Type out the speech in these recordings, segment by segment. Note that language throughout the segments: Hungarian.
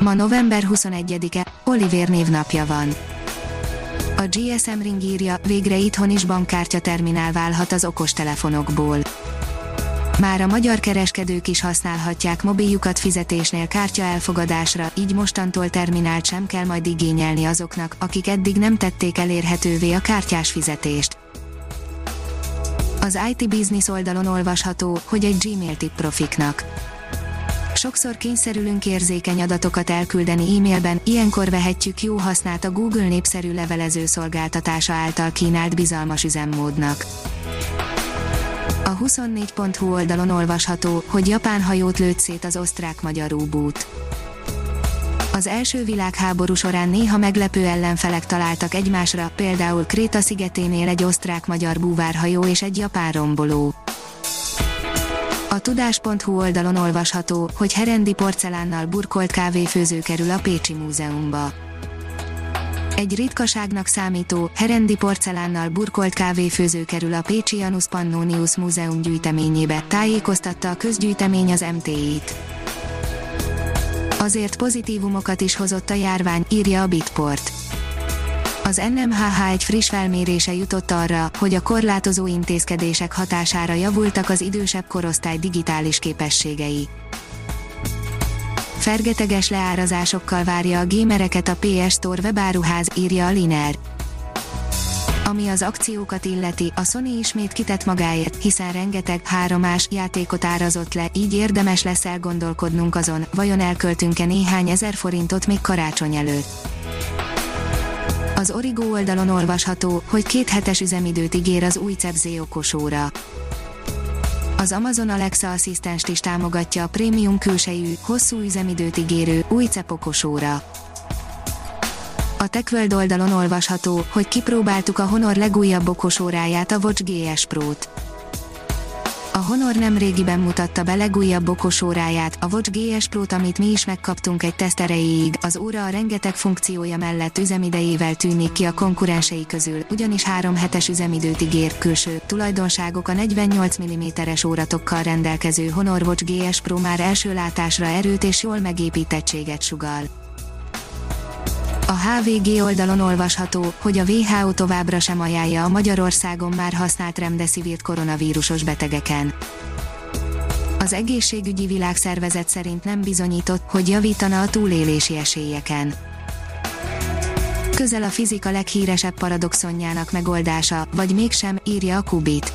Ma november 21-e, Oliver névnapja van. A GSM Ring írja, végre itthon is bankkártya terminál válhat az okostelefonokból. Már a magyar kereskedők is használhatják mobiljukat fizetésnél kártya elfogadásra, így mostantól terminált sem kell majd igényelni azoknak, akik eddig nem tették elérhetővé a kártyás fizetést. Az IT Business oldalon olvasható, hogy egy Gmail tip profiknak Sokszor kényszerülünk érzékeny adatokat elküldeni e-mailben, ilyenkor vehetjük jó hasznát a Google népszerű levelező szolgáltatása által kínált bizalmas üzemmódnak. A 24.hu oldalon olvasható, hogy japán hajót lőtt szét az osztrák-magyar úbút. Az első világháború során néha meglepő ellenfelek találtak egymásra, például Kréta szigeténél egy osztrák-magyar búvárhajó és egy japán romboló. A tudás.hu oldalon olvasható, hogy herendi porcelánnal burkolt kávéfőző kerül a Pécsi Múzeumba. Egy ritkaságnak számító, herendi porcelánnal burkolt kávéfőző kerül a Pécsi Janus Pannonius Múzeum gyűjteményébe, tájékoztatta a közgyűjtemény az MTI-t. Azért pozitívumokat is hozott a járvány, írja a Bitport az NMHH egy friss felmérése jutott arra, hogy a korlátozó intézkedések hatására javultak az idősebb korosztály digitális képességei. Fergeteges leárazásokkal várja a gémereket a PS Store webáruház, írja a Liner. Ami az akciókat illeti, a Sony ismét kitett magáért, hiszen rengeteg háromás játékot árazott le, így érdemes lesz elgondolkodnunk azon, vajon elköltünk-e néhány ezer forintot még karácsony előtt. Az Origo oldalon olvasható, hogy két hetes üzemidőt ígér az új Cebzé okosóra. Az Amazon Alexa asszisztenst is támogatja a prémium külsejű, hosszú üzemidőt ígérő új CEP okosóra. A TechWorld oldalon olvasható, hogy kipróbáltuk a Honor legújabb okosóráját, a Watch GS Pro-t. A Honor nem régiben mutatta be legújabb okos óráját, a Watch GS Pro-t, amit mi is megkaptunk egy teszt erejéig, az óra a rengeteg funkciója mellett üzemidejével tűnik ki a konkurensei közül, ugyanis három hetes üzemidőt ígér, külső tulajdonságok a 48 mm-es óratokkal rendelkező Honor Watch GS Pro már első látásra erőt és jól megépítettséget sugal. A HVG oldalon olvasható, hogy a WHO továbbra sem ajánlja a Magyarországon már használt remdesivirt koronavírusos betegeken. Az egészségügyi világszervezet szerint nem bizonyított, hogy javítana a túlélési esélyeken. Közel a fizika leghíresebb paradoxonjának megoldása, vagy mégsem, írja a Kubit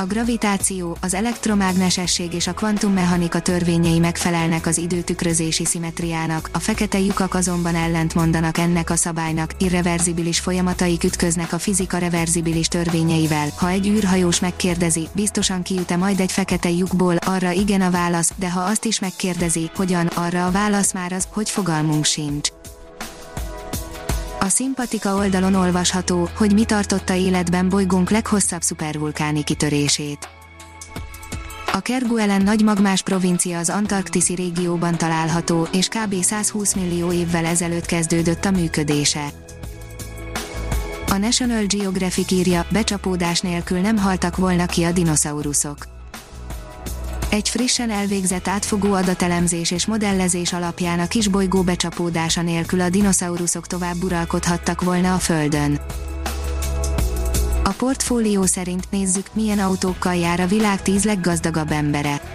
a gravitáció, az elektromágnesesség és a kvantummechanika törvényei megfelelnek az időtükrözési szimetriának, a fekete lyukak azonban ellent mondanak ennek a szabálynak, irreverzibilis folyamataik ütköznek a fizika reverzibilis törvényeivel. Ha egy űrhajós megkérdezi, biztosan kijut-e majd egy fekete lyukból, arra igen a válasz, de ha azt is megkérdezi, hogyan, arra a válasz már az, hogy fogalmunk sincs. A Szimpatika oldalon olvasható, hogy mi tartotta életben bolygónk leghosszabb szupervulkáni kitörését. A Kerguelen nagy magmás provincia az antarktiszi régióban található, és kb. 120 millió évvel ezelőtt kezdődött a működése. A National Geographic írja, becsapódás nélkül nem haltak volna ki a dinoszauruszok. Egy frissen elvégzett átfogó adatelemzés és modellezés alapján a kisbolygó becsapódása nélkül a dinoszauruszok tovább uralkodhattak volna a Földön. A portfólió szerint nézzük, milyen autókkal jár a világ 10 leggazdagabb embere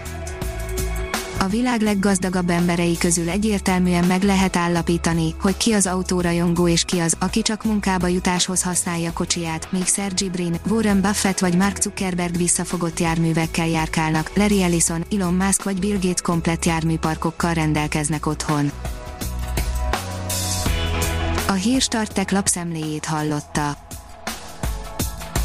a világ leggazdagabb emberei közül egyértelműen meg lehet állapítani, hogy ki az autórajongó és ki az, aki csak munkába jutáshoz használja kocsiját, míg Sergey Brin, Warren Buffett vagy Mark Zuckerberg visszafogott járművekkel járkálnak, Larry Ellison, Elon Musk vagy Bill Gates komplett járműparkokkal rendelkeznek otthon. A hírstartek lapszemléjét hallotta.